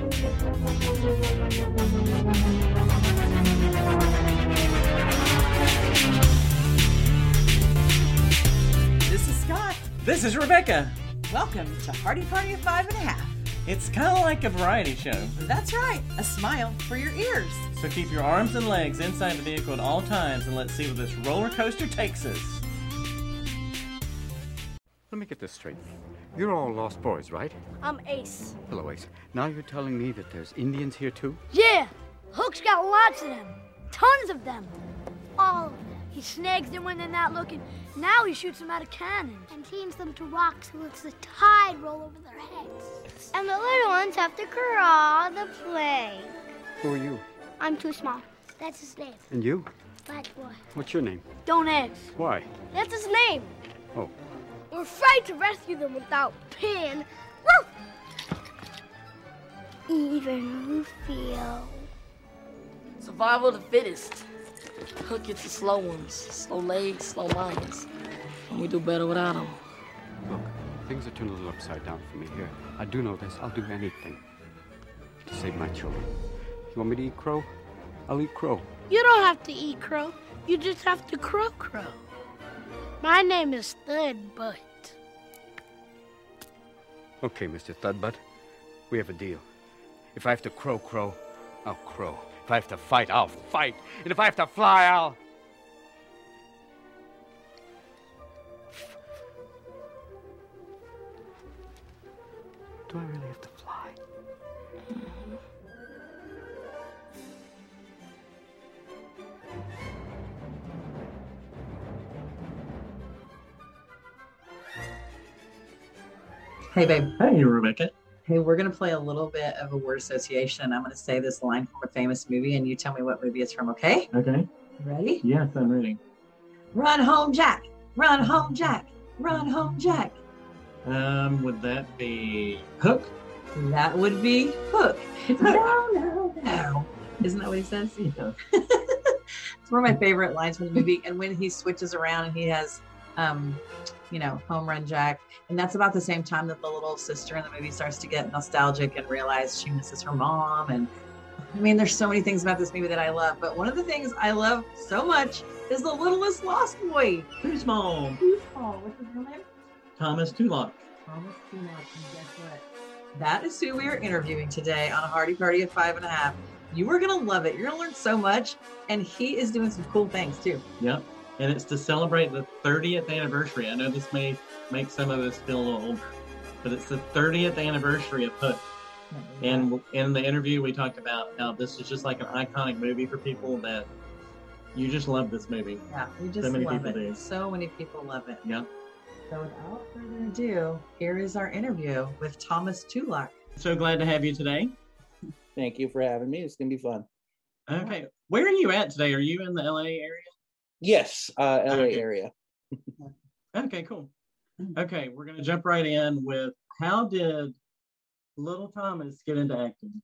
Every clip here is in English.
This is Scott. This is Rebecca. Welcome to Hardy Party of Five and a Half. It's kind of like a variety show. That's right, a smile for your ears. So keep your arms and legs inside the vehicle at all times and let's see where this roller coaster takes us. Let me get this straight. You're all lost boys, right? I'm Ace. Hello, Ace. Now you're telling me that there's Indians here too? Yeah, Hook's got lots of them. Tons of them. All of them. He snags them when they're not looking. Now he shoots them out of cannons. and chains them to rocks and lets the tide roll over their heads. And the little ones have to crawl the plank. Who are you? I'm too small. That's his name. And you? Fat boy. What's your name? Don't ask. Why? That's his name. Oh, We're afraid to rescue them without Pan. Woo! Even Rufio. Survival of the fittest. Hook it to slow ones, slow legs, slow minds. And we do better without them. look. Things are turning a little upside down for me here. I do know this. I'll do anything to save my children. You want me to eat crow? I'll eat crow. You don't have to eat crow. You just have to crow crow. My name is Thudbutt. Okay, Mr. Thudbutt. We have a deal. If I have to crow crow, I'll crow. If I have to fight, I'll fight. And if I have to fly, I'll. Hey, babe. Hey, Rebecca. Hey, we're going to play a little bit of a word association. I'm going to say this line from a famous movie, and you tell me what movie it's from, okay? Okay. Ready? Yes, I'm ready. Run home, Jack. Run home, Jack. Run home, Jack. Um, would that be Hook? That would be Hook. No, no, no. Isn't that what he says? Yeah. It's one of my favorite lines from the movie. And when he switches around and he has, um, you know, home run Jack, and that's about the same time that the little sister in the movie starts to get nostalgic and realize she misses her mom. And I mean, there's so many things about this movie that I love, but one of the things I love so much is the littlest lost boy. Who's mom? Who's oh, what's his real name? Thomas Tulloch. Thomas Tulloch. And guess what? That is who we are interviewing today on a Hardy Party of Five and a Half. You are gonna love it. You're gonna learn so much, and he is doing some cool things too. Yep. And it's to celebrate the 30th anniversary. I know this may make some of us feel a little older, but it's the 30th anniversary of Hook. And in the interview, we talked about how this is just like an iconic movie for people that you just love this movie. yeah, we just So many love people it. do. So many people love it. Yep. So without further ado, here is our interview with Thomas Tulloch. So glad to have you today. Thank you for having me. It's gonna be fun. Okay. Where are you at today? Are you in the LA area? Yes, uh, LA Okay. area. Okay, cool. Okay, we're gonna jump right in with how did little Thomas get into acting?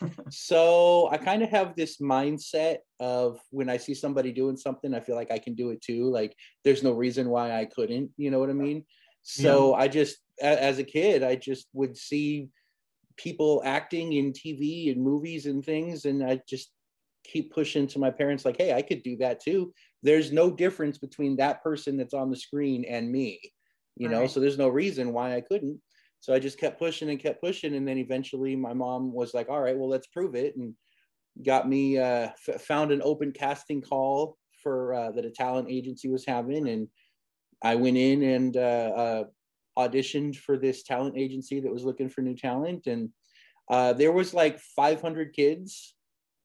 So I kind of have this mindset of when I see somebody doing something, I feel like I can do it too. Like there's no reason why I couldn't. You know what I mean? So I just, as a kid, I just would see people acting in TV and movies and things, and I just keep pushing to my parents, like, "Hey, I could do that too." There's no difference between that person that's on the screen and me. You know, Right. so there's no reason why I couldn't. So I just kept pushing and kept pushing, and then eventually my mom was like, "All right, well, let's prove it," and got me uh, f- found an open casting call for uh, that a talent agency was having, and I went in and uh, uh, auditioned for this talent agency that was looking for new talent, and uh, there was like 500 kids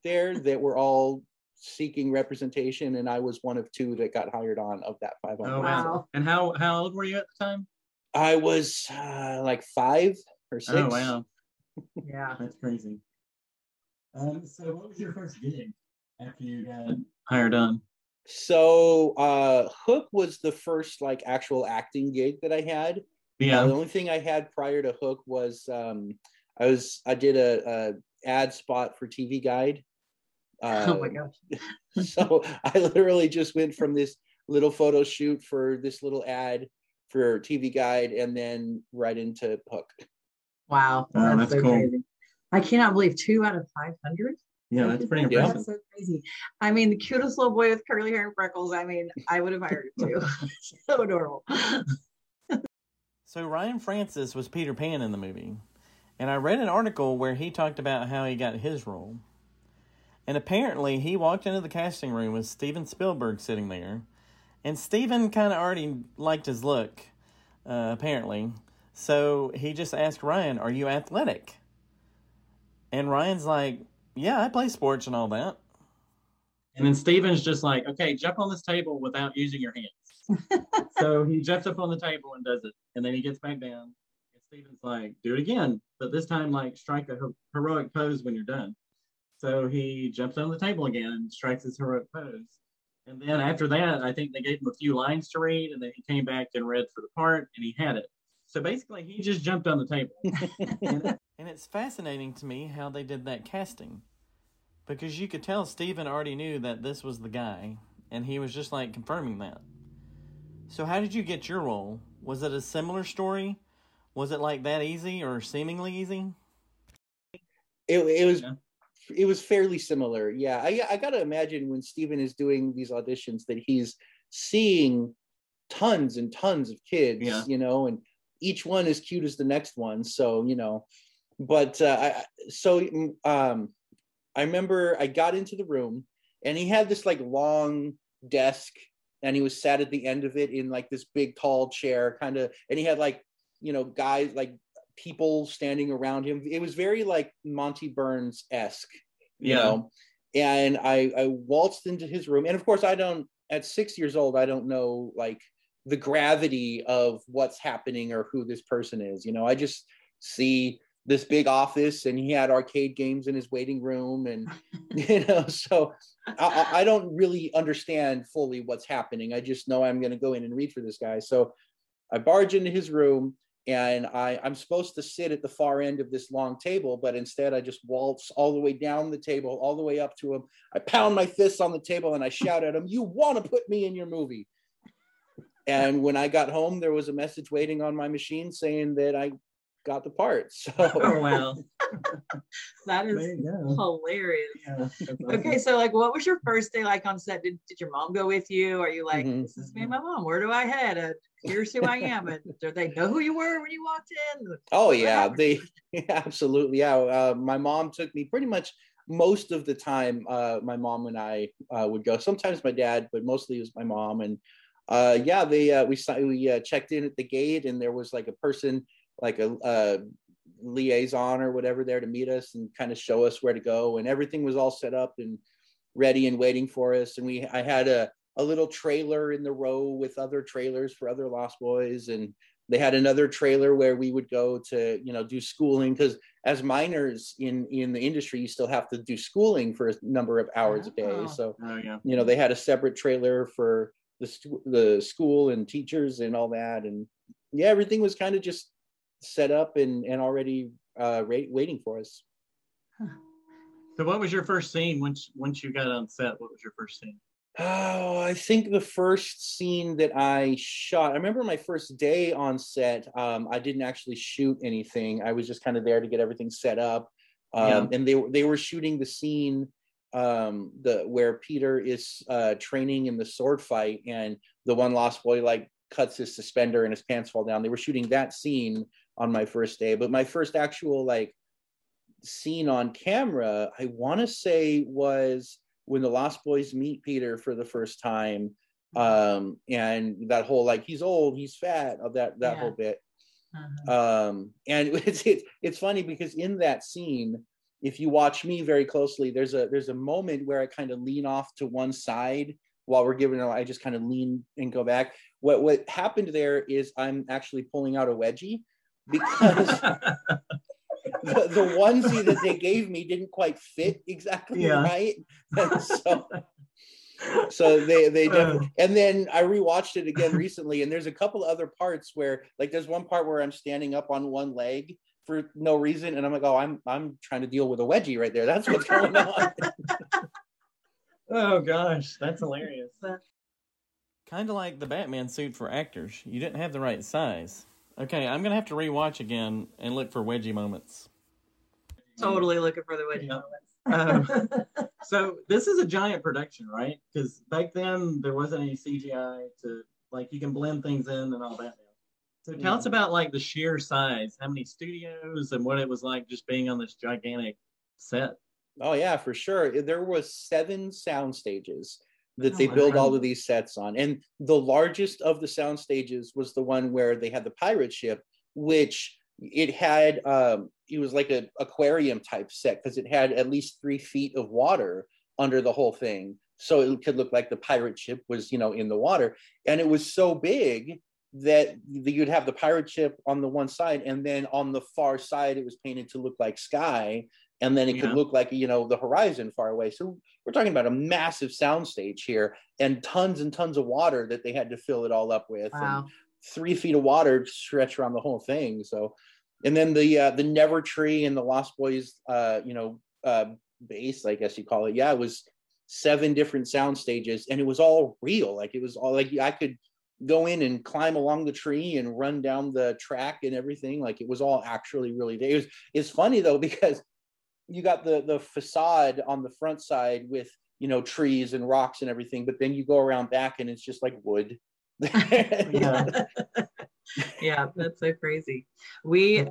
there that were all seeking representation, and I was one of two that got hired on of that 500. Oh wow. And how how old were you at the time? I was uh, like five or six. Oh wow. Yeah. That's crazy. Um, so what was your first gig after you got hired on? So uh Hook was the first like actual acting gig that I had. Yeah. Uh, the only thing I had prior to Hook was um I was I did a, a ad spot for TV Guide. Uh, oh my gosh. so I literally just went from this little photo shoot for this little ad for TV Guide and then right into Hook. Wow. Oh, that's so cool. crazy. I cannot believe two out of 500. Yeah, that's pretty impressive. That's so crazy. I mean, the cutest little boy with curly hair and freckles. I mean, I would have hired him too. so adorable. So Ryan Francis was Peter Pan in the movie. And I read an article where he talked about how he got his role. And apparently he walked into the casting room with Steven Spielberg sitting there. And Steven kind of already liked his look, uh, apparently. So he just asked Ryan, Are you athletic? And Ryan's like, Yeah, I play sports and all that. And then Steven's just like, okay, jump on this table without using your hands. so he jumps up on the table and does it. And then he gets back down. And Steven's like, do it again. But this time, like, strike a heroic pose when you're done. So he jumps on the table again and strikes his heroic pose. And then after that, I think they gave him a few lines to read. And then he came back and read for the part and he had it. So basically, he just jumped on the table. And it's fascinating to me how they did that casting. Because you could tell Steven already knew that this was the guy, and he was just like confirming that. So, how did you get your role? Was it a similar story? Was it like that easy or seemingly easy? it, it was Yeah. It was fairly similar yeah i i gotta imagine when steven is doing these auditions that he's seeing tons and tons of kids Yeah. you know and each one as cute as the next one so you know but uh I, so mm, um i remember i got into the room and he had this like long desk and he was sat at the end of it in like this big tall chair kind of and he had like you know guys like people standing around him. It was very like Monty Burns esque, you Yeah. know. And I I waltzed into his room, and of course I don't. At six years old, I don't know like the gravity of what's happening or who this person is. You know, I just see this big office, and he had arcade games in his waiting room, and you know, so I, I I don't really understand fully what's happening. I just know I'm going to go in and read for this guy. So I barge into his room and I, I'm supposed to sit at the far end of this long table, but instead I just waltz all the way down the table, all the way up to him. I pound my fists on the table and I shout at him, You want to put me in your movie? And when I got home, there was a message waiting on my machine saying that I got the part. So oh, wow. That is There hilarious. Yeah, that's awesome. Okay, so like, what was your first day like on set? Did, did your mom go with you? Are you like, Mhm. this is me and my mom. Where do I head? Here's who I am. And do they know who you were when you walked in? Oh yeah, they absolutely yeah. Uh, my mom took me pretty much most of the time. Uh, my mom and I uh, would go. Sometimes my dad, but mostly it was my mom. And uh, yeah, they uh, we we uh, checked in at the gate, and there was like a person, like a, uh liaison or whatever, there to meet us and kind of show us where to go. And everything was all set up and ready and waiting for us. And we I had a a little trailer in the row with other trailers for other Lost Boys and they had another trailer where we would go to you know do schooling because as minors in in the industry you still have to do schooling for a number of hours a Oh. day so Oh, yeah. you know they had a separate trailer for the stu- the school and teachers and all that and yeah everything was kind of just set up and and already uh ra- waiting for us So, what was your first scene once once you got on set? What was your first scene? Oh, I think the first scene that I shot, I remember my first day on set. Um, I didn't actually shoot anything. I was just kind of there to get everything set up. Um, Yeah. And they were they were shooting the scene um, the where Peter is uh, training in the sword fight, and the one lost boy like cuts his suspender and his pants fall down. They were shooting that scene on my first day, but my first actual like scene on camera, I want to say was when the Lost Boys meet Peter for the first time, um, and that whole like he's old, he's fat, of that that Yeah. whole bit. Uh-huh. Um, and it's, it's it's funny because in that scene, if you watch me very closely, there's a there's a moment where I kind of lean off to one side while we're giving. I just kind of lean and go back. What what happened there is I'm actually pulling out a wedgie because the, the onesie that they gave me didn't quite fit exactly Yeah. right. And so so they they definitely, uh. and then I rewatched it again recently, and there's a couple other parts where like there's one part where I'm standing up on one leg for no reason, and I'm like, oh, I'm I'm trying to deal with a wedgie right there. That's what's going on. oh gosh, that's hilarious. Kind of like the Batman suit for actors. You didn't have the right size. Okay, I'm gonna have to rewatch again and look for wedgie moments. Totally looking for the witch Yeah. moments. Um, so this is a giant production, right? Because back then there wasn't any CGI to like you can blend things in and all that. Now. So tell us about like the sheer size, how many studios, and what it was like just being on this gigantic set. Oh yeah, for sure. There was seven sound stages that Oh, they built all of these sets on, and the largest of the sound stages was the one where they had the pirate ship, which it had. Um, it was like an aquarium type set because it had at least three feet of water under the whole thing, so it could look like the pirate ship was, you know, in the water, and it was so big that you'd have the pirate ship on the one side, and then on the far side it was painted to look like sky and then it could look like you know the horizon far away so we're talking about a massive soundstage here and tons and tons of water that they had to fill it all up with Wow. and three feet of water stretch around the whole thing. So and then the uh, the never tree and the lost boys uh you know uh base i guess you call it. Yeah it was seven different sound stages and it was all real. Like it was all like i could go in and climb along the tree and run down the track and everything. Like it was all actually really it was it's funny though because you got the the facade on the front side with you know trees and rocks and everything but then you go around back and it's just like wood Yeah. yeah, that's so crazy. We,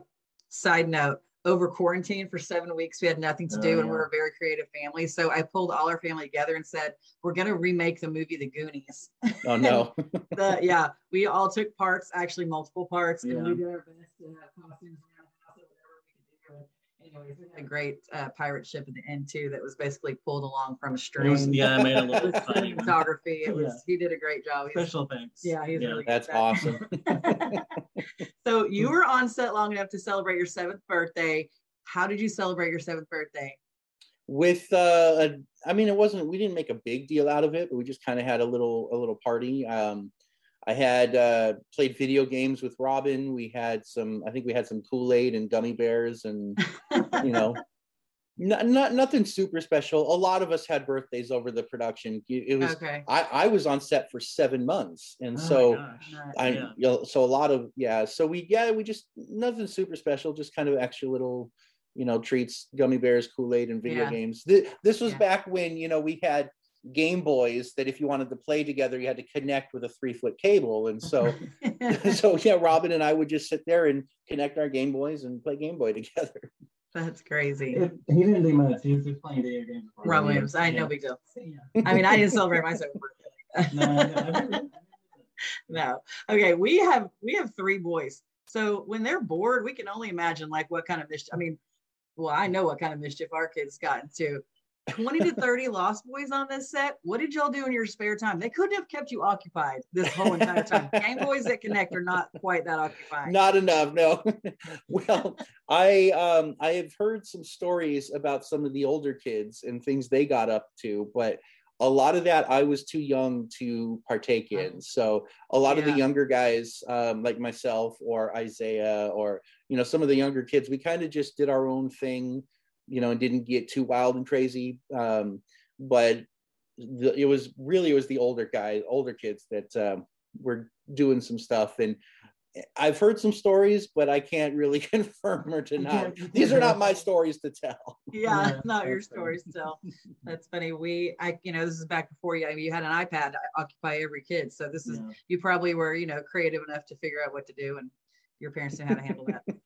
side note, over quarantine for seven weeks, we had nothing to Oh, do, and we're a very creative family. So I pulled all our family together and said, "We're going to remake the movie The Goonies." oh no the, yeah, we all took parts, actually multiple parts, and we did our best to have costumes around the house or whatever we could do. And anyways, a great uh, pirate ship at the end too that was basically pulled along from a It string. was, yeah, I made a little was funny one. cinematography. It was Yeah. he did a great job. He was- special effects. yeah, he's really that's at awesome so you were on set long enough to celebrate your seventh birthday. How did you celebrate your seventh birthday? with uh a, i mean it wasn't we didn't make a big deal out of it but we just kind of had a little a little party um i had uh played video games with robin we had some i think we had some kool-aid and gummy bears and you know not, not nothing super special a lot of us had birthdays over the production it it was okay. i i was on set for seven months and Oh so gosh. I Yeah. you know, so a lot of yeah, so we yeah, we just nothing super special, just kind of extra little, you know, treats, gummy bears, Kool-Aid and video Yeah. games. This, this was Yeah. back when, you know, we had Game Boys that if you wanted to play together, you had to connect with a three foot cable. And so so yeah, Robin and I would just sit there and connect our Game Boys and play Game Boy together. That's crazy. It- he didn't do much. He was just playing video games. for Robin. Williams, I Yeah. know big deal. Yeah. I mean, I didn't celebrate my seventh birthday. No, I- I no. Okay, we have we have three boys. So when they're bored, we can only imagine like what kind of mischief. I mean, well, I know what kind of mischief our kids got into. 20 to 30 lost boys on this set. What did y'all do in your spare time? They couldn't have kept you occupied this whole entire time. Game boys that connect are not quite that occupied. Not enough, no. well, I um I have heard some stories about some of the older kids and things they got up to, but a lot of that I was too young to partake in. So a lot of the younger guys, um, like myself or Isaiah or you know some of the younger kids, we kind of just did our own thing, you know, and didn't get too wild and crazy. Um, but the, it was really it was the older guys, older kids that um, were doing some stuff and I've heard some stories, but I can't really confirm or deny. These are can't my stories to tell. Yeah, Yeah, not your that's funny. stories tell. That's funny. We, I, you know, this is back before you. I mean, you had an iPad to occupy every kid, so this is Yeah. you probably were, you know, creative enough to figure out what to do, and your parents knew how to handle that.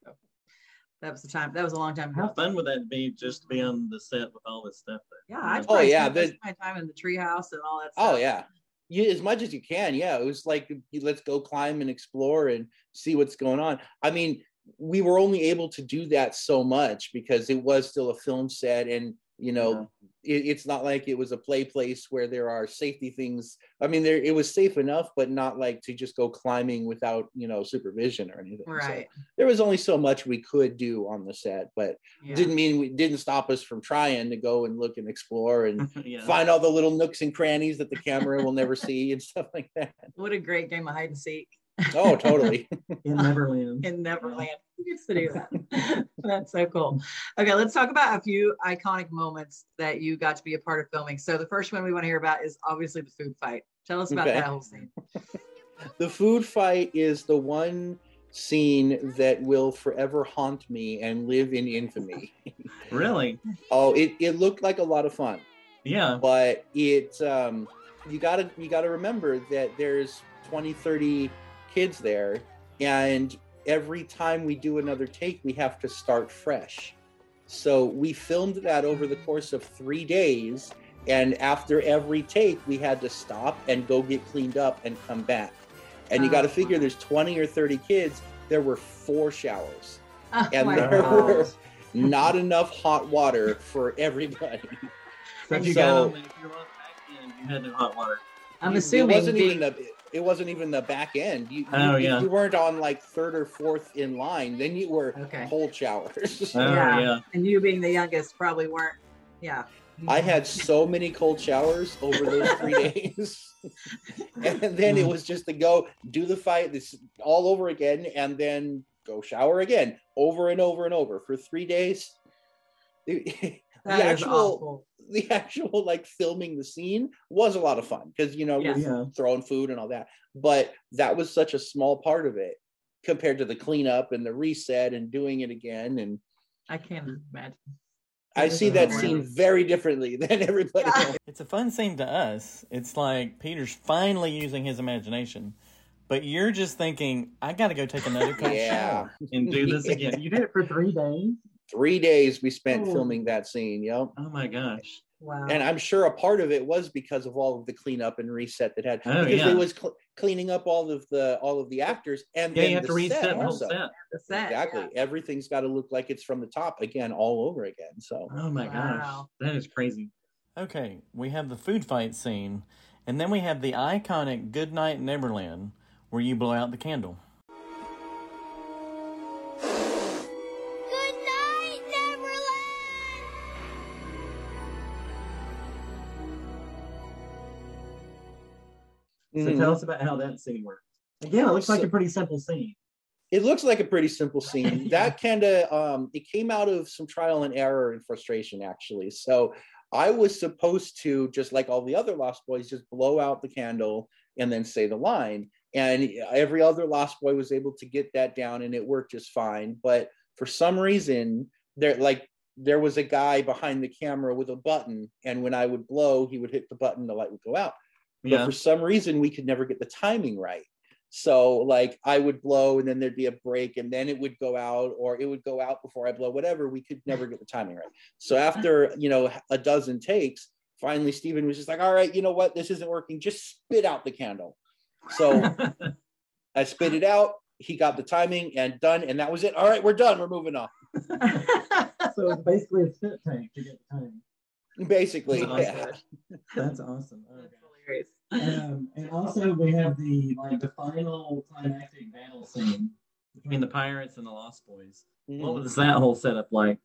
So that was the time. That was a long time How ago. fun would that be just to be on the set with all this stuff? There? Yeah, I oh, Yeah. Oh, yeah, spent the- my time in the treehouse and all that. Oh, stuff. Oh yeah, you as much as you can. Yeah, it was like let's go climb and explore and see what's going on. I mean, we were only able to do that so much because it was still a film set, and you know, it, it's not like it was a play place where there are safety things. I mean, there it was safe enough, but not like to just go climbing without you know supervision or anything. So Right. there was only so much we could do on the set, but Yeah. didn't mean we didn't stop us from trying to go and look and explore and yeah. find all the little nooks and crannies that the camera will never see and stuff like that. What a great game of hide and seek Oh, totally. in Neverland. in Neverland. Who gets to do that? That's so cool. Okay, let's talk about a few iconic moments that you got to be a part of filming. So the first one we want to hear about is obviously the food fight. Tell us about Okay. that whole scene. the food fight is the one scene that will forever haunt me and live in infamy. Really? Oh, it, it looked like a lot of fun. Yeah. But it um you gotta you gotta remember that there's 20, 30 kids there, and every time we do another take, we have to start fresh. So we filmed that over the course of three days, and after every take, we had to stop and go get cleaned up and come back. And you got to figure there's 20 or 30 kids. There were four showers, Oh and there gosh. were not enough hot water for everybody. So if you got on the, if you were on the back end, you had the hot water. I'm You- assuming it wasn't being- even the it wasn't even the back end. You, Oh, you, yeah. you weren't on like third or fourth in line, then you were Okay. cold showers. Oh Yeah. yeah. and you being the youngest probably weren't. Yeah. I had so many cold showers over those three days. and then it was just to go do the fight this all over again and then go shower again over and over and over for three days. The, That the actual awful. the actual like filming the scene was a lot of fun because you know Yes. with Yeah. throwing food and all that but that was such a small part of it compared to the cleanup and the reset and doing it again and I can't imagine. i see that scene very differently than everybody Yeah. else It's a fun scene to us. It's like Peter's finally using his imagination, but you're just thinking, I got to go take another cold Yeah. shower. And do this again. You did it for three days. Three days we spent Oh. filming that scene yep Oh my gosh. Wow. and i'm sure a part of it was because of all of the cleanup and reset that had Oh, because yeah. it was cl- cleaning up all of the all of the actors and Yeah, then you have the to reset set the whole also. set. the set. exactly everything's got to look like it's from the top again all over again so Oh my gosh. That is crazy. Okay, we have the food fight scene, and then we have the iconic Good Night Neverland, where you blow out the candle. So tell us about how that scene works. Again, it looks like a pretty simple scene. It looks like a pretty simple scene. That kind of um, it came out of some trial and error and frustration, actually. So I was supposed to just like all the other Lost Boys, just blow out the candle and then say the line. And every other Lost Boy was able to get that down, and it worked just fine. But for some reason, there like there was a guy behind the camera with a button, and when I would blow, he would hit the button, the light would go out. But Yeah. for some reason, we could never get the timing right. So like I would blow and then there'd be a break and then it would go out or it would go out before I blow, whatever. We could never get the timing right. So after, you know, a dozen takes, finally Steven was just like, all right, you know what? This isn't working. Just spit out the candle. So I spit it out. He got the timing and done. And that was it. All right, we're done. We're moving on. so it's basically a spit tank to get the timing. Basically, Oh, yeah. That's awesome. Oh, That's hilarious. Um, and also we have the like the final climactic battle scene between the pirates and the Lost Boys. What Mhm. was that whole setup like?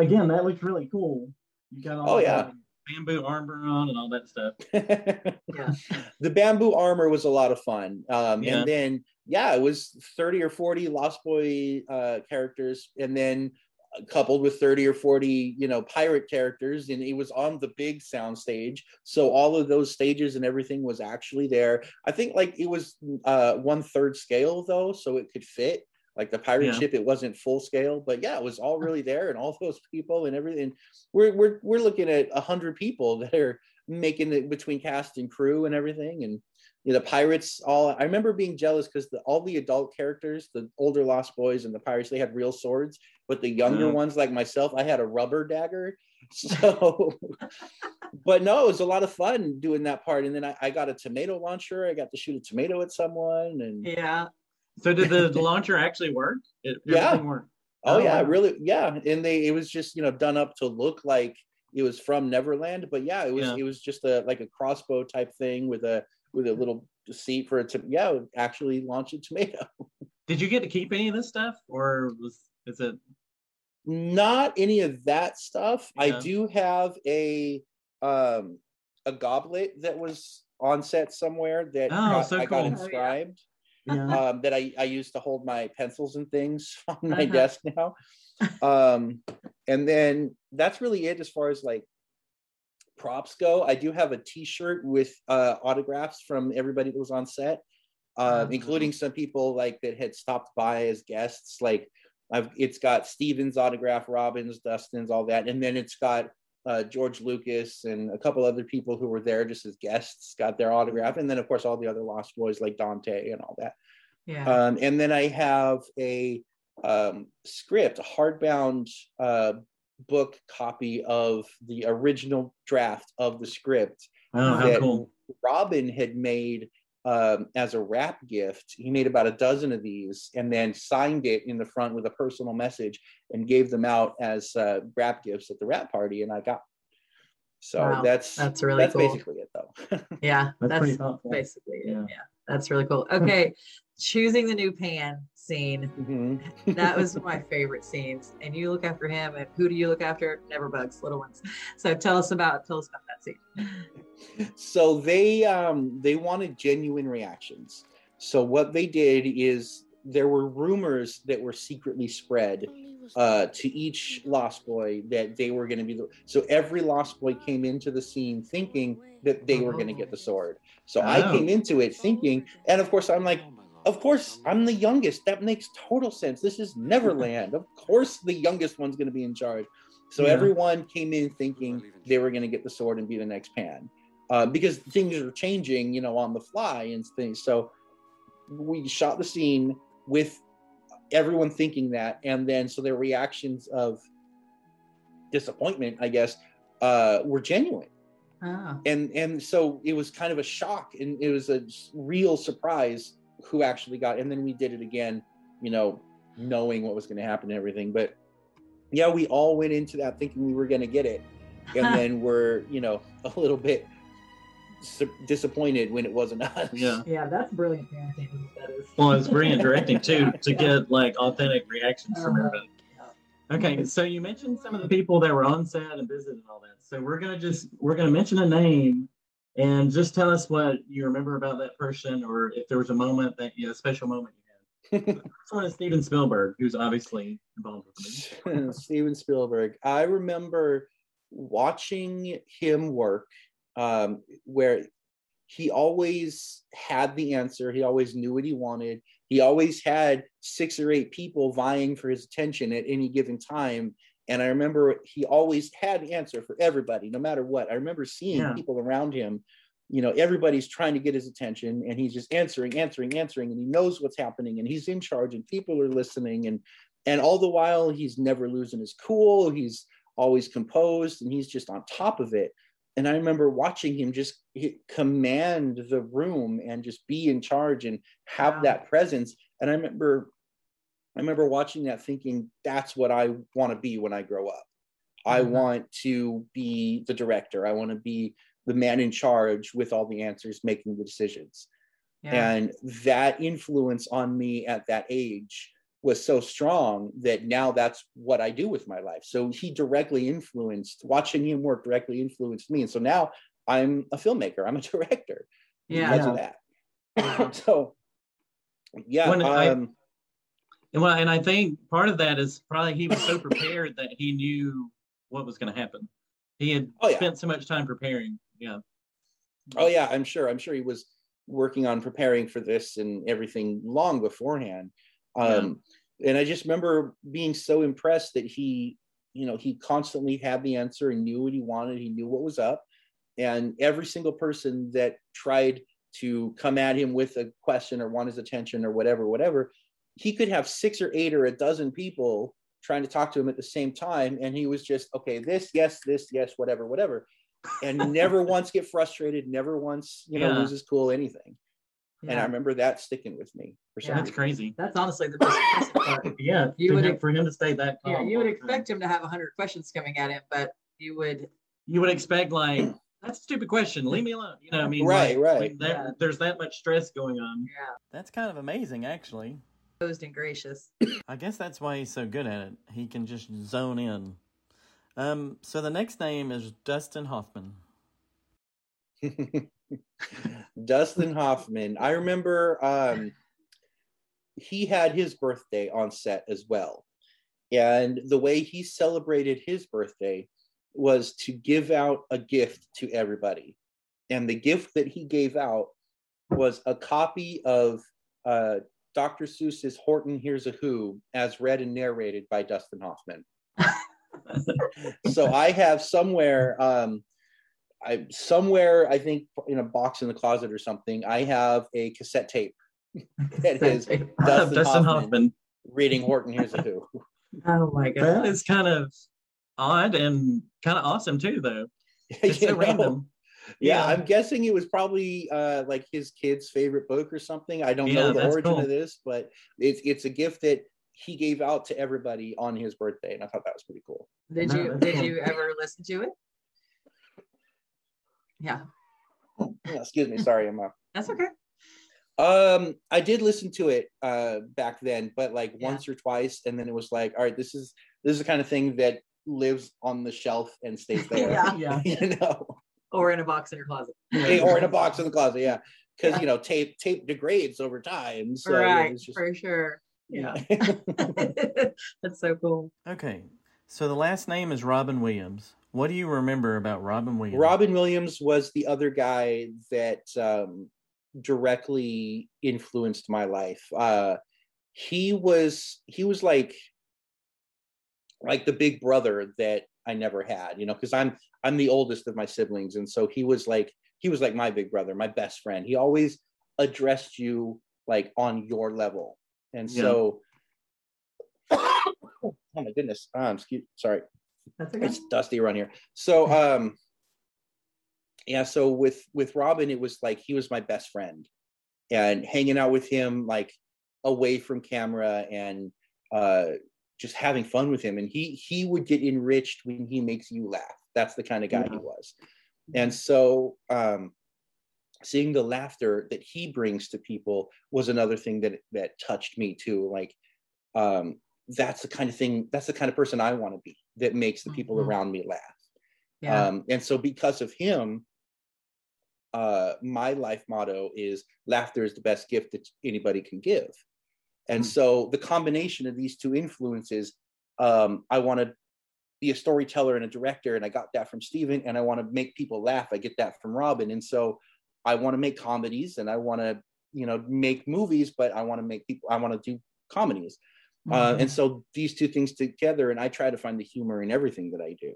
Again. That looks really cool. You got all Oh, the yeah. bamboo armor on and all that stuff. Yeah. the bamboo armor was a lot of fun. Um, Yeah. And then, yeah, it was 30 or 40 Lost Boy uh, characters, and then coupled with 30 or 40, you know, pirate characters. And it was on the big sound stage. So all of those stages and everything was actually there. I think like it was uh, one third scale though, so it could fit. Like the pirate Yeah. ship, it wasn't full scale, but yeah, it was all really there, and all those people and everything. We're we're we're looking at a hundred people that are making it between cast and crew and everything and you know, the pirates all i remember being jealous because the, all the adult characters the older lost boys and the pirates they had real swords but the younger Mhm. ones like myself i had a rubber dagger so but no it was a lot of fun doing that part and then I, I got a tomato launcher i got to shoot a tomato at someone and Yeah. So did the, the launcher actually work? It, Yeah. everything worked. Oh, Oh, yeah, wow. really yeah. And they it was just you know done up to look like it was from Neverland, but yeah, it was Yeah. it was just a like a crossbow type thing with a with a little seat for it to yeah actually launch a tomato. Did you get to keep any of this stuff, or was is it? Not any of that stuff. I do have a um a goblet that was on set somewhere that Oh, got- so I got cool. Oh, inscribed. Yeah. um, that I, I used to hold my pencils and things on my Uh-huh. desk now. Um, and then that's really it as far as like props go. I do have a T-shirt with uh, autographs from everybody that was on set, uh, Oh. including some people like that had stopped by as guests. Like I've, it's got Steven's autograph, Robin's, Dustin's, all that, and then it's got uh, George Lucas and a couple other people who were there just as guests got their autograph, and then of course all the other Lost Boys like Dante and all that. Yeah. Um, and then I have a um, script, a hardbound uh, book copy of the original draft of the script Oh, how that cool! Robin had made um, as a wrap gift. He made about a dozen of these and then signed it in the front with a personal message and gave them out as uh, wrap gifts at the wrap party. And I got. So Wow, that's that's really that's cool. basically it though. Yeah. That's That's, pretty thoughtful. basically it. Yeah. Yeah. That's really cool. Okay. Choosing the new pan scene. Mhm. That was my favorite scenes. And you look after him and who do you look after? Never bugs, little ones. So tell us about tell us about that scene. so they um they wanted genuine reactions so what they did is there were rumors that were secretly spread uh to each lost boy that they were going to be the so every lost boy came into the scene thinking that they were going to get the sword so i Oh. came into it thinking and of course i'm like of course i'm the youngest that makes total sense this is neverland of course the youngest one's going to be in charge so Yeah. everyone came in thinking they were going to get the sword and be the next pan uh, because things are changing, you know, on the fly and things. So we shot the scene with everyone thinking that, and then so their reactions of disappointment, I guess, uh, were genuine. Oh. And and so it was kind of a shock, and it was a real surprise who actually got. And then we did it again, you know, knowing what was going to happen and everything. But yeah, we all went into that thinking we were going to get it, and then we're you know a little bit su- disappointed when it wasn't us. Yeah. Yeah, that's brilliant parenting. That is. Well, it's brilliant directing too to get like authentic reactions from Uh-huh. everybody. Okay, so you mentioned some of the people that were on set and visited and all that. So we're gonna just we're gonna mention a name and just tell us what you remember about that person or if there was a moment that you know, a special moment you had. The first one is Steven Spielberg, who's obviously involved with. Steven Spielberg. I remember watching him work, um, where he always had the answer. He always knew what he wanted. He always had six or eight people vying for his attention at any given time. And I remember he always had the answer for everybody, no matter what. I remember seeing Yeah. people around him, you know, everybody's trying to get his attention and he's just answering, answering, answering, and he knows what's happening and he's in charge and people are listening. And and all the while he's never losing his cool. He's always composed and he's just on top of it. And I remember watching him just command the room and just be in charge and have Wow. that presence. And I remember I remember watching that thinking that's what I want to be when I grow up. I Mhm. want to be the director. I want to be the man in charge with all the answers, making the decisions. Yeah. And that influence on me at that age was so strong that now that's what I do with my life. So he directly influenced watching him work directly influenced me. And so now I'm a filmmaker, I'm a director. Yeah. Because of that. so yeah. When I- um, And well, and I think part of that is probably he was so prepared that he knew what was going to happen. He had Oh, yeah. spent so much time preparing. Yeah. Oh yeah, I'm sure. I'm sure he was working on preparing for this and everything long beforehand. Um, And I just remember being so impressed that he, you know, he constantly had the answer and knew what he wanted. He knew what was up, and every single person that tried to come at him with a question or want his attention or whatever, whatever, he could have six or eight or a dozen people trying to talk to him at the same time, and he was just okay. This, yes, this, yes, whatever, whatever and never once get frustrated, never once, you know, Yeah. lose his cool, anything. And I remember that sticking with me for some Yeah. That's crazy. That's honestly the most impressive part. Yeah. You would him- for him to stay that Yeah, calm you would all the time. expect him to have hundred questions coming at him, but you would you would expect like that's a stupid question. Leave me alone. You know, what I mean, Right, like, right. like that, Yeah. There's that much stress going on. yeah, That's kind of amazing, actually. Posed and gracious. I guess that's why he's so good at it. He can just zone in. Um, so the next name is Dustin Hoffman. Dustin Hoffman. I remember um, he had his birthday on set as well. And the way he celebrated his birthday was to give out a gift to everybody. And the gift that he gave out was a copy of uh, Dr. Seuss's Horton Hears a Who, as read and narrated by Dustin Hoffman. so I have somewhere, um, I somewhere I think in a box in the closet or something, I have a cassette tape that is Dustin, Dustin Hoffman, Hoffman. reading Horton Hears a Who. Oh my god. it's kind of odd and kind of awesome too, though. It's You so know? random. Yeah, Yeah. I'm guessing it was probably uh, like his kid's favorite book or something. I don't Yeah, know the origin cool. of this, but it's it's a gift that he gave out to everybody on his birthday, and I thought that was pretty cool. Did you did cool. you ever listen to it? Yeah, Yeah, excuse me, sorry, I'm up. that's okay. Um, I did listen to it uh back then, but like Yeah. once or twice, and then it was like, all right, this is this is the kind of thing that lives on the shelf and stays there. Yeah. Yeah. you know, Or in a box in your closet. or in a box in the closet, yeah, because you know tape tape degrades over time. So right, it's just, for sure. yeah. that's so cool. Okay, so the last name is Robin Williams. What do you remember about Robin Williams? Robin Williams was the other guy that um, directly influenced my life. Uh, he was he was like like the big brother that I never had, you know, because I'm I'm the oldest of my siblings, and so he was like he was like my big brother, my best friend. He always addressed you like on your level, and Yeah. so. oh my goodness! Um, excuse, sorry That's okay. it's dusty around here so um yeah so with with robin it was like he was my best friend and hanging out with him like away from camera and uh just having fun with him and he he would get enriched when he makes you laugh that's the kind of guy he was and so um seeing the laughter that he brings to people was another thing that that touched me too like um that's the kind of thing that's the kind of person i want to be that makes the people Mhm. around me laugh Yeah. um and so because of him uh my life motto is laughter is the best gift that anybody can give and Mm. so the combination of these two influences um i want to be a storyteller and a director and i got that from steven and i want to make people laugh i get that from robin and so i want to make comedies and i want to you know make movies but i want to make people i want to do comedies uh, Mhm. and so these two things together and i try to find the humor in everything that i do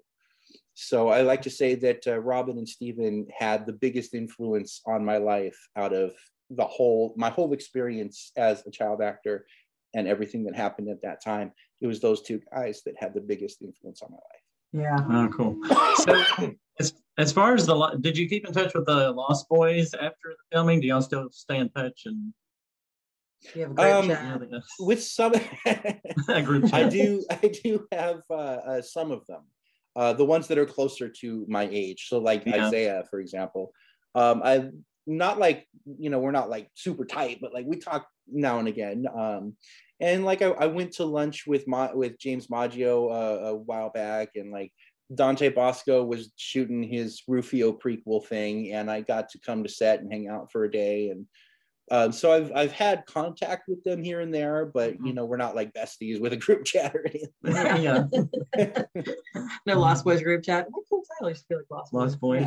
so i like to say that uh, robin and steven had the biggest influence on my life out of the whole my whole experience as a child actor and everything that happened at that time it was those two guys that had the biggest influence on my life yeah. Oh, cool. So, as, as far as the, did you keep in touch with the Lost Boys after the filming? Do y'all still stay in touch and You have a great Um, chat. yeah, with some group chat? I do I do have uh, uh, some of them, uh, the ones that are closer to my age. So like Yeah. Isaiah, for example. Um, I not like you know we're not like super tight, but like we talk now and again. Um, and like I, I went to lunch with my with James Madio uh, a while back, and like Dante Basco was shooting his Rufio prequel thing, and I got to come to set and hang out for a day. And um, so I've I've had contact with them here and there, but you know we're not like besties with a group chat or anything. yeah. no Lost Boys group chat. Why can't feel like Lost Boys? Lost Boys.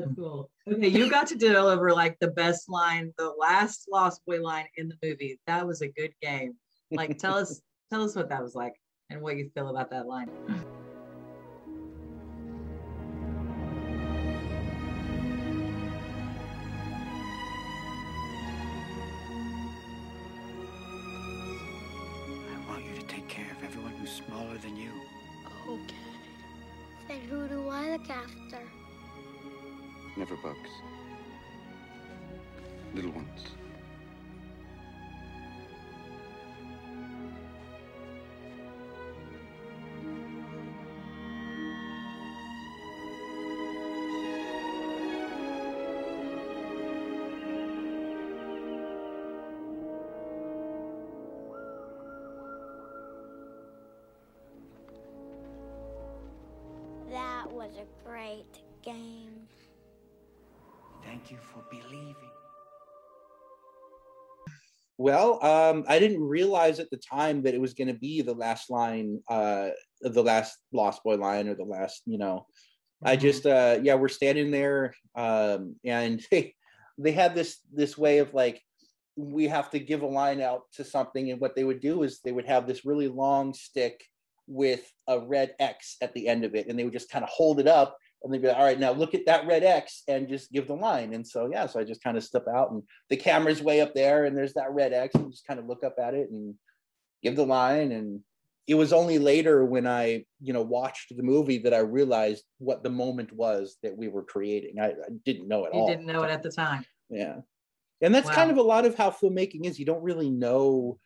That's cool. Okay, you got to deliver like the best line, the last Lost Boy line in the movie. That was a good game. Like, tell us, tell us what that was like and what you feel about that line. I want you to take care of everyone who's smaller than you. Okay. Then who do I look after? Never bugs. Little ones. That was a great game. Thank you for believing. Well, um, I didn't realize at the time that it was going to be the last line, uh, the last Lost Boy line, or the last, you know. I just, uh, yeah, we're standing there, um, and they, they had this this way of like, we have to give a line out to something, and what they would do is they would have this really long stick with a red X at the end of it, and they would just kind of hold it up, and they'd be like, all right, now look at that red X and just give the line. And so, yeah, so I just kind of step out and the camera's way up there and there's that red X and just kind of look up at it and give the line. And it was only later when I, you know, watched the movie that I realized what the moment was that we were creating. I, I didn't know it You all. didn't know it at the time. Yeah. And that's Wow. kind of a lot of how filmmaking is. You don't really know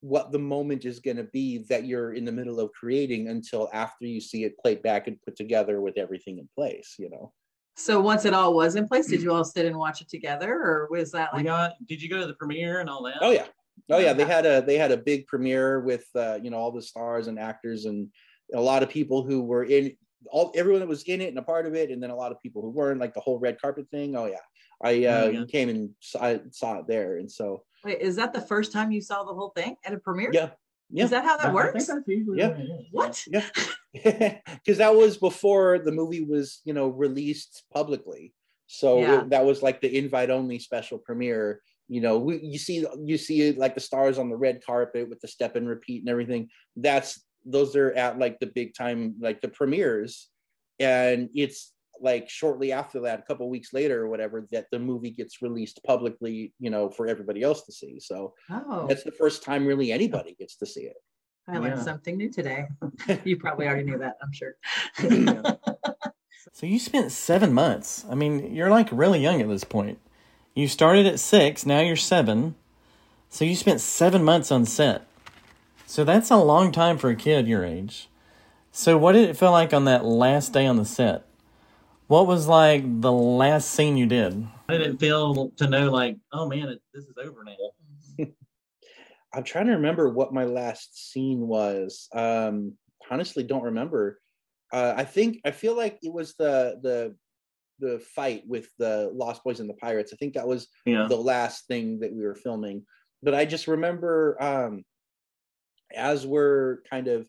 what the moment is going to be that you're in the middle of creating until after you see it played back and put together with everything in place, you know. So once it all was in place, did you all sit and watch it together, or was that like? got. Did you go to the premiere and all that? Oh yeah. Oh yeah, they had a they had a big premiere with uh, you know all the stars and actors and a lot of people who were in all everyone that was in it and a part of it, and then a lot of people who weren't, like the whole red carpet thing. Oh yeah, I uh, Oh, yeah. came and saw, saw it there, and so Wait, is that the first time you saw the whole thing at a premiere? yeah, yeah. Is that how that I works? think that's usually Yeah. what. What? Yeah, because that was before the movie was, you know, released publicly. So Yeah. it- that was like the invite-only special premiere. You know, we, you see, you see like the stars on the red carpet with the step and repeat and everything. That's those are at like the big time, like the premieres, and it's like shortly after that, a couple weeks later or whatever, that the movie gets released publicly, you know, for everybody else to see. So Oh, that's the first time really anybody gets to see it. I learned Yeah. something new today. you probably already knew that, I'm sure. So you spent seven months. I mean, you're like really young at this point. You started at six, now you're seven. So you spent seven months on set. So that's a long time for a kid your age. So what did it feel like on that last day on the set? What was like the last scene you did? How did it feel to know, like, oh man, it, this is over now? I'm trying to remember what my last scene was. Um, honestly, don't remember. Uh, I think I feel like it was the the the fight with the Lost Boys and the Pirates. I think that was Yeah. the last thing that we were filming. But I just remember um, as we're kind of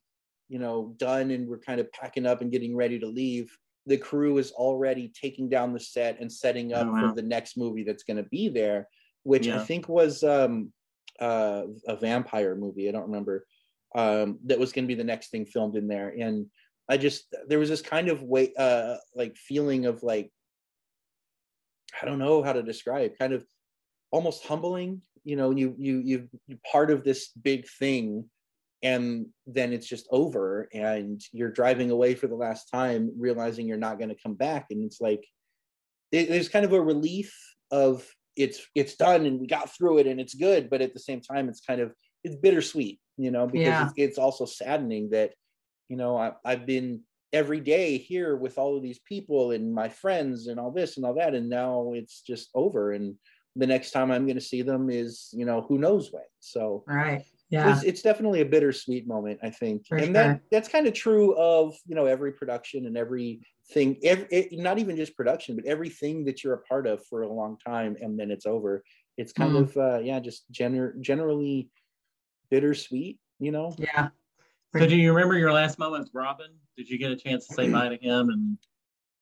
you know done and we're kind of packing up and getting ready to leave. The crew is already taking down the set and setting up Oh, wow. for the next movie that's going to be there, which I think was um, uh, a vampire movie. I don't remember um, that was going to be the next thing filmed in there. And I just there was this kind of way, uh, like feeling of like I don't know how to describe, kind of almost humbling. You know, you you you you part of this big thing, and then it's just over, and you're driving away for the last time, realizing you're not going to come back, and it's like it, there's kind of a relief of it's it's done and we got through it and it's good but at the same time it's kind of it's bittersweet you know because Yeah. it's, it's also saddening that you know I, i've been every day here with all of these people and my friends and all this and all that and now it's just over and the next time I'm going to see them is, you know, who knows when. So Right. Yeah. it's, it's definitely a bittersweet moment, I think, For and sure. that that's kind of true of you know every production and everything. Every, it, not even just production, but everything that you're a part of for a long time, and then it's over. It's kind Mhm. of uh, yeah, just gener- generally bittersweet. You know. Yeah. So do you remember your last moment with Robin? Did you get a chance to say bye to him? And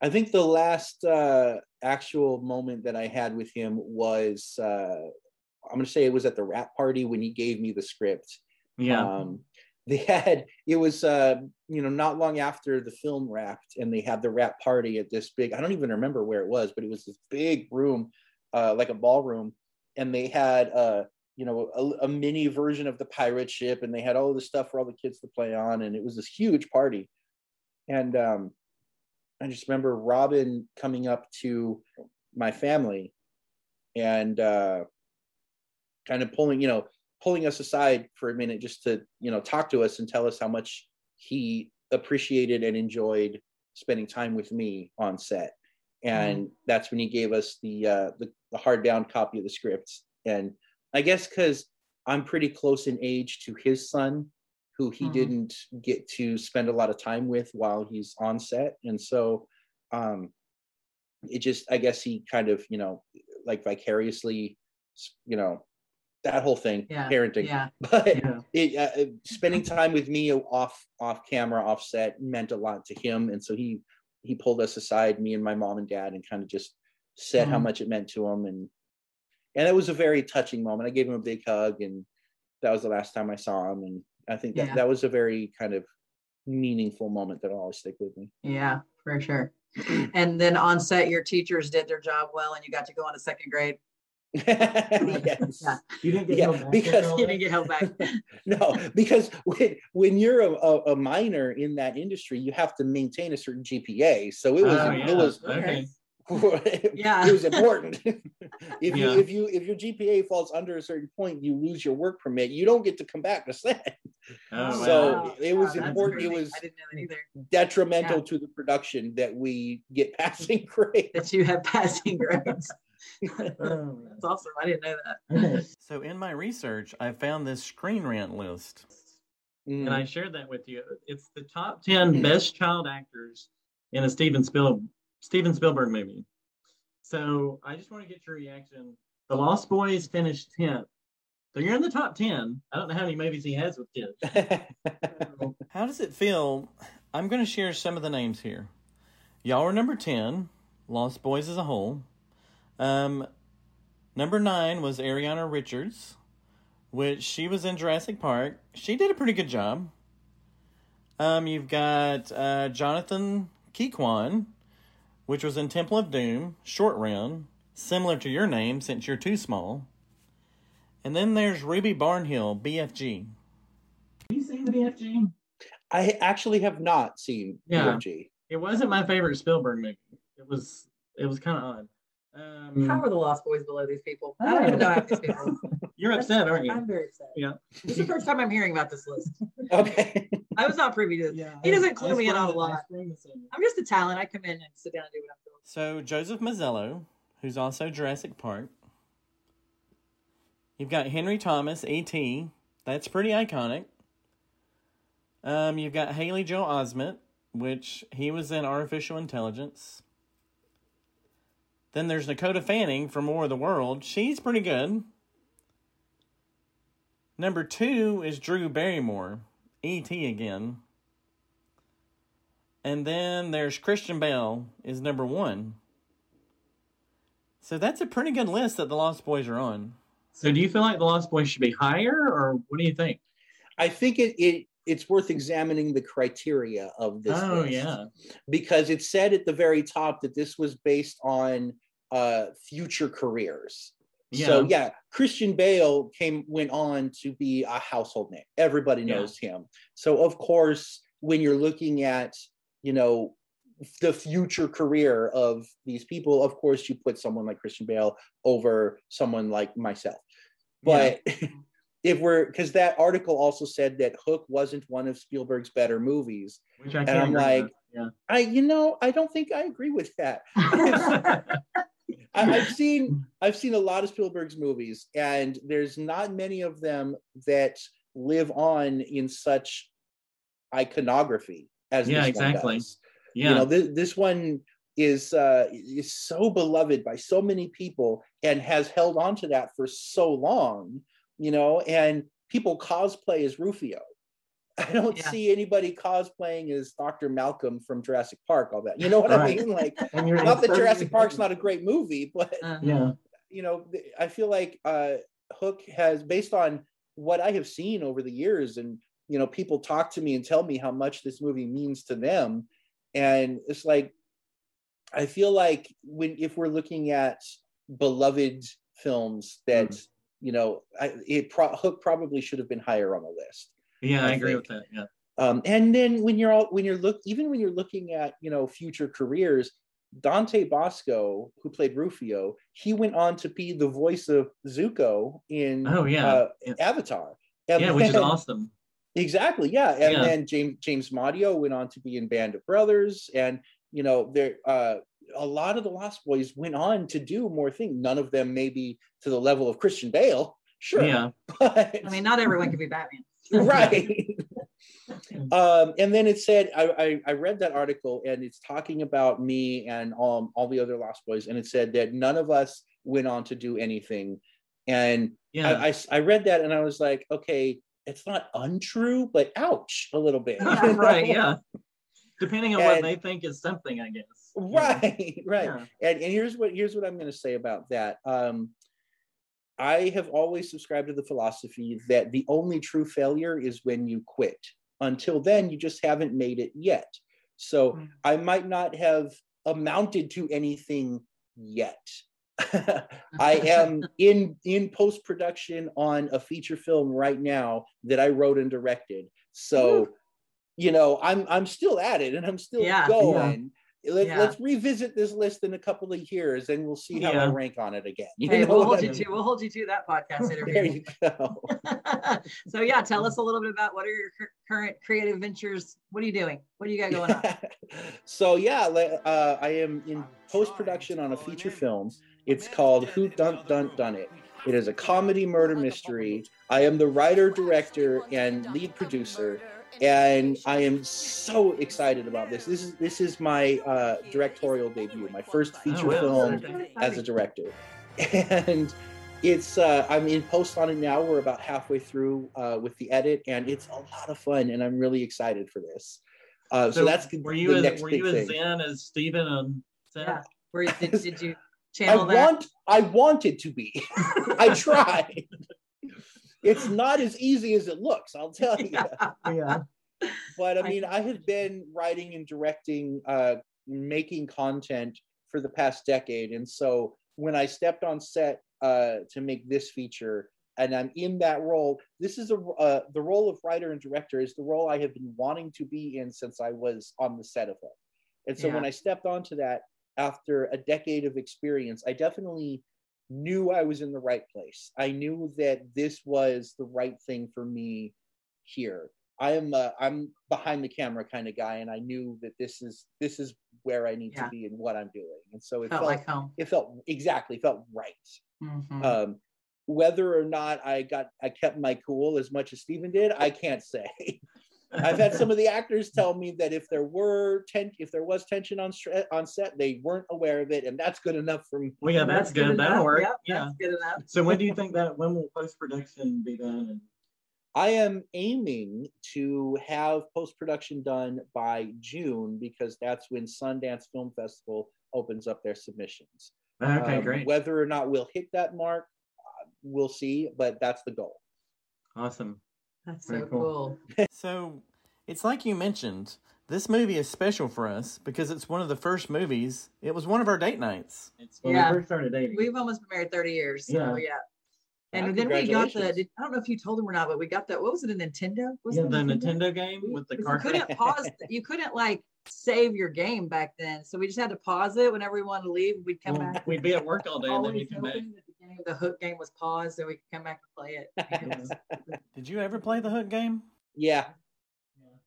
I think the last uh, actual moment that I had with him was uh, I'm going to say it was at the wrap party when he gave me the script. yeah, Um, they had it was uh, you know not long after the film wrapped, and they had the wrap party at this big. I don't even remember where it was, but it was this big room, uh, like a ballroom, and they had uh, you know a, a mini version of the pirate ship, and they had all the stuff for all the kids to play on, and it was this huge party, and um, I just remember Robin coming up to my family and uh, kind of pulling, you know, pulling us aside for a minute just to, you know, talk to us and tell us how much he appreciated and enjoyed spending time with me on set. And that's when he gave us the, uh, the the hardbound copy of the scripts. And I guess because I'm pretty close in age to his son, who he Mhm. didn't get to spend a lot of time with while he's on set. And so um, it just, I guess he kind of, you know, like vicariously, you know, that whole thing, Yeah. parenting. Yeah. But Yeah. it, uh, spending time with me off off camera, off set meant a lot to him, and so he he pulled us aside, me and my mom and dad, and kind of just said how Mhm. much it meant to him, and and it was a very touching moment. I gave him a big hug, and that was the last time I saw him, and I think that Yeah. that was a very kind of meaningful moment that'll always stick with me. Yeah, for sure. And then on set, your teachers did their job well, and you got to go on to second grade. Yes. Yeah. you didn't get Yeah, held back because- You didn't get held back. no, because when when you're a, a, a minor in that industry, you have to maintain a certain GPA. So it was Oh, it yeah. was okay. Yeah. it was important. if Yeah. you if you if your GPA falls under a certain point, you lose your work permit. You don't get to come back to set. Oh, so wow. it was Wow, that's important. It was I didn't know that either. detrimental Yeah. to the production that we get passing grades. That you have passing grades. That's awesome. I didn't know that. okay. So in my research, I found this Screen Rant list. Mm. and I shared that with you. It's the top ten best child actors in a Steven Spiel Steven Spielberg movie. So I just want to get your reaction. The Lost Boys finished tenth. So you're in the top ten. I don't know how many movies he has with kids. So, How does it feel? I'm going to share some of the names here. Y'all are number 10, Lost Boys as a whole. Um, number 9 was Ariana Richards, which she was in Jurassic Park. She did a pretty good job. Um, you've got uh, Jonathan Ke Quan, which was in Temple of Doom, short round, similar to your name since you're too small. And then there's Ruby Barnhill, BFG. have you seen the BFG? I actually have not seen Yeah. BFG. It wasn't my favorite Spielberg movie. It was it was kind of odd. Um, How are the Lost Boys below these people? I don't even know half these people. you're upset, aren't you? I'm very upset. Yeah. This is the first time I'm hearing about this list. Okay. I was not privy to this. Yeah. He doesn't clue me in on a lot. sprung this on you. I'm just a talent. I come in and sit down and do what I'm doing. So Joseph Mazzello, who's also Jurassic Park. You've got Henry Thomas, E.T. That's pretty iconic. Um, you've got Haley Joel Osment, which he was in Artificial Intelligence. Then there's Dakota Fanning from War of the World. She's pretty good. Number two is Drew Barrymore, E.T. again. And then there's Christian Bale is number one. So that's a pretty good list that the Lost Boys are on. So do you feel like the Lost Boys should be higher, or what do you think? I think it, it it's worth examining the criteria of this. oh list. yeah, because it said at the very top that this was based on uh, future careers. So yeah, Christian Bale came went on to be a household name. Everybody Yeah. knows him. So of course, when you're looking at you know the future career of these people, of course you put someone like Christian Bale over someone like myself. But if we're because that article also said that Hook wasn't one of Spielberg's better movies, which I and I'm like, yeah. I, you know, I don't think I agree with that I, I've seen I've seen a lot of Spielberg's movies, and there's not many of them that live on in such iconography as Yeah, this one exactly. Yeah. You know, this, this one is uh, is so beloved by so many people and has held on to that for so long. You know, and people cosplay as Rufio. I don't Yeah. see anybody cosplaying as Dr. Malcolm from Jurassic Park. All that, you know what I mean? Like, not that inserting- Jurassic Park's not a great movie, but Uh-huh. Yeah. you know, I feel like uh, Hook has, based on what I have seen over the years, and you know, people talk to me and tell me how much this movie means to them, and it's like, I feel like when if we're looking at beloved films that you know, I, it pro- Hook probably should have been higher on the list. Yeah, I I agree think. with that. Yeah. Um, and then when you're all when you're look even when you're looking at you know future careers, Dante Basco, who played Rufio, he went on to be the voice of Zuko in Oh, yeah. uh, Yeah. Avatar. And Yeah, which is awesome. Exactly, yeah. And Yeah. then James James Madio went on to be in Band of Brothers, and you know there uh, a lot of the Lost Boys went on to do more things. None of them maybe to the level of Christian Bale, sure. Yeah. But I mean, not everyone can be Batman. right. um, and then it said I, I I read that article and it's talking about me and um all the other Lost Boys, and it said that none of us went on to do anything. And Yeah. I, I I read that and I was like, okay, it's not untrue, but ouch, a little bit. Yeah, you know? right. Yeah. Depending on what they think is something, I guess. Right right. Yeah. and, and here's what here's what i'm going to say about that. Um i have always subscribed to the philosophy that the only true failure is when you quit. Until then you just haven't made it yet. So Mm. i might not have amounted to anything yet. I am in in post production on a feature film right now that i wrote and directed. So you know i'm i'm still at it and i'm still Yeah. going Let, Yeah. let's revisit this list in a couple of years and we'll see how I rank on it again. You Hey, we'll hold you to we'll hold you to that podcast interview. There you go. so yeah, tell us a little bit about what are your current creative ventures? What are you doing? What do you got going on? so yeah, uh, I am in post production on a feature film. It's called Who Dun Dun Dun It. It is a comedy murder mystery. I am the writer, director, and lead producer, and I am so excited about this. This is this is my uh, directorial debut, my first feature wow. film as a director, and it's uh, I'm in post on it now. We're about halfway through uh, with the edit, and it's a lot of fun, and I'm really excited for this. Uh, so, that's were the you as next were you as thing. Zen as Steven and Zen? Yeah. Where you- did, did you I channel that? want I wanted to be. I tried. It's not as easy as it looks, I'll tell you. Yeah. But I mean, I have been writing and directing, uh, making content for the past decade, and so when I stepped on set uh, to make this feature, and I'm in that role, this is a uh, the role of writer and director is the role I have been wanting to be in since I was on the set of it. And so when I stepped onto that after a decade of experience, I definitely knew I was in the right place. I knew that this was the right thing for me here. I am uh, I'm behind the camera kind of guy, and I knew that this is this is where I need Yeah. to be and what I'm doing. And so it Felt felt, like home. it felt exactly felt right. Mhm. Um, whether or not I got I kept my cool as much as Steven did, I can't say. I've had some of the actors tell me that if there were ten, if there was tension on stre- on set, they weren't aware of it, and that's good enough for me. Well, yeah, that's, good. enough. That'll work. Yep, yeah. that's good enough. So when do you think that when will post production be done? And I am aiming to have post production done by June because that's when Sundance Film Festival opens up their submissions. okay, Um, great, Whether or not we'll hit that mark, uh, we'll see, but that's the goal. awesome. That's Very so cool. cool. So, it's like you mentioned, this movie is special for us because it's one of the first movies. It was one of our date nights. It's when Yeah. we first started dating. We've almost been married 30 years. So Yeah. yeah. And Ah, then we got the, I don't know if you told them or not, but we got that, what was it, a Nintendo? Was yeah, it the Nintendo game with the you couldn't pause, you couldn't like save your game back then. So we just had to pause it whenever we wanted to leave. We'd come Well, back. We'd be at work all day and then Always we'd come back. Hoping that the, hook game was paused so we could come back and play it. It Did you ever play the Hook game? Yeah.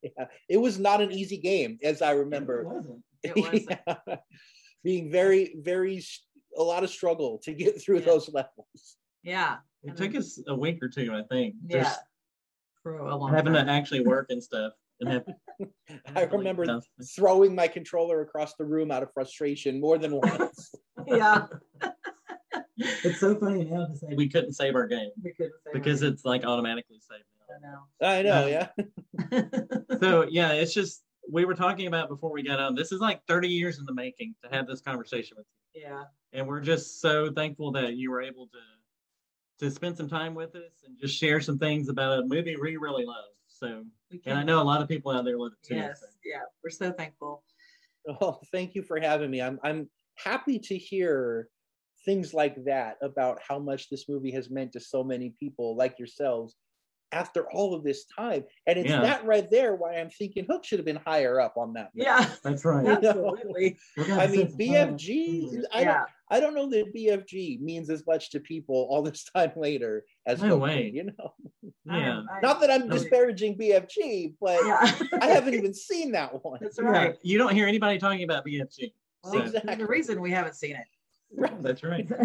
yeah. It was not an easy game, as I It remember. wasn't. It wasn't. Yeah. Being very, very a lot of struggle to get through Yeah. those levels. Yeah. It took us a week or two, I think. Yeah. Just For a long having time. to actually work and stuff. I remember Tough. throwing my controller across the room out of frustration more than once. yeah. it's so funny now to say we couldn't save our game We couldn't say because right. it's like automatically saved I know. I know, Yeah. yeah. So yeah, it's just we were talking about before we got on. This is like 30 years in the making to have this conversation with you. Yeah. and we're just so thankful that you were able to to spend some time with us and just share some things about a movie we really love. So, and I know a lot of people out there love it too. Yes. so. Yeah. We're so thankful. Oh, thank you for having me. I'm I'm happy to hear things like that about how much this movie has meant to so many people like yourselves after all of this time. And it's Yeah. that right there why I'm thinking Hook should have been higher up on that. list. Yeah. That's right. You? Absolutely. I mean, BFG. I Yeah. don't. I don't know that BFG means as much to people all this time later as No Hook way. did, You know, Yeah. Not that I'm No. disparaging BFG, but Yeah. I haven't even seen that one. That's Yeah, right. You don't hear anybody talking about BFG. Well, So, There's a reason we haven't seen it. That's right.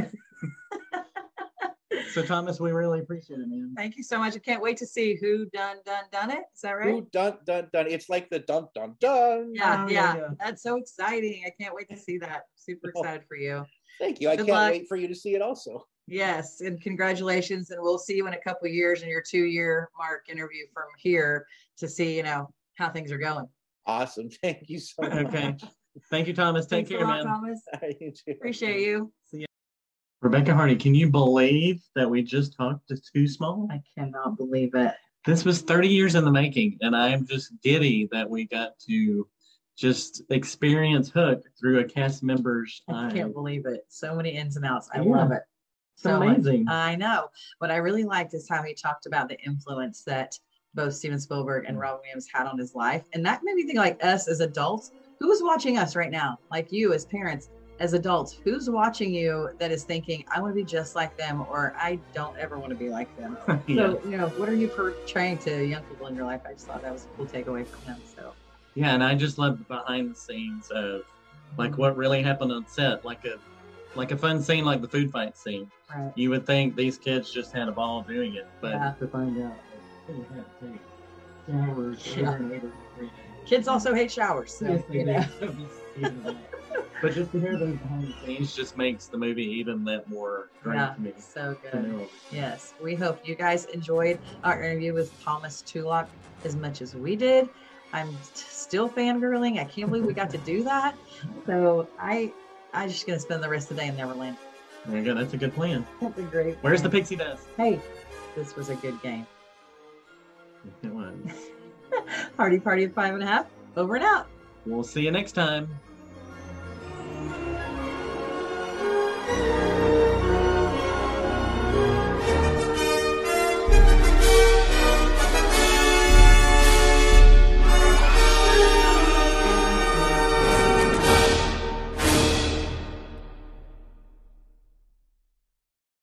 So Thomas, we really appreciate it, man. Thank you so much. I can't wait to see who done done done it. Is that right? Who dun dun dun? It's like the dun dun dun. Yeah, Oh, yeah, yeah. That's so exciting. I can't wait to see that. Super Oh. excited for you. Thank you. I can't luck. wait for you to see it also. Yes, and congratulations. And we'll see you in a couple years in your two year mark interview from here to see, you know, how things are going. Awesome. Thank you so much. Okay. Thank you, Thomas. Take Thanks a care, lot, man. Thomas. You too. Appreciate you. See ya. Rebecca Hardy, can you believe that we just talked to Too Small? I cannot believe it. This was 30 years in the making, and I'm just giddy that we got to just experience Hook through a cast member's I eye. can't believe it. So many ins and outs. I Yeah. love it. It's So much. amazing. I know. What I really liked is how he talked about the influence that both Steven Spielberg and mm. Robin Williams had on his life. And that made me think like us as adults, who's watching us right now? Like you as parents, as adults, who's watching you that is thinking, I want to be just like them or I don't ever want to be like them. Yeah. So, you know, what are you portraying to young people in your life? I just thought that was a cool takeaway from him. So Yeah, and I just love the behind the scenes of like mm-hmm. what really happened on set, like a like a fun scene like the food fight scene. right. You would think these kids just had a ball doing it, but Yeah. to find out oh, they had to take showers Yeah. Over and over every day. Kids also hate showers. So Yes, they you know. So just even that. But just to hear those behind the scenes just makes the movie even that more great Yeah, to me. so good. Yes, we hope you guys enjoyed our interview with Thomas Tulak as much as we did. I'm t- still fangirling. I can't believe we got to do that. So I, I'm just gonna spend the rest of the day in Neverland. There you go. That's a good plan. That's a great. Where's the pixie dust? Hey, this was a good game. It was. Party party at five and a half. Over and out. We'll see you next time.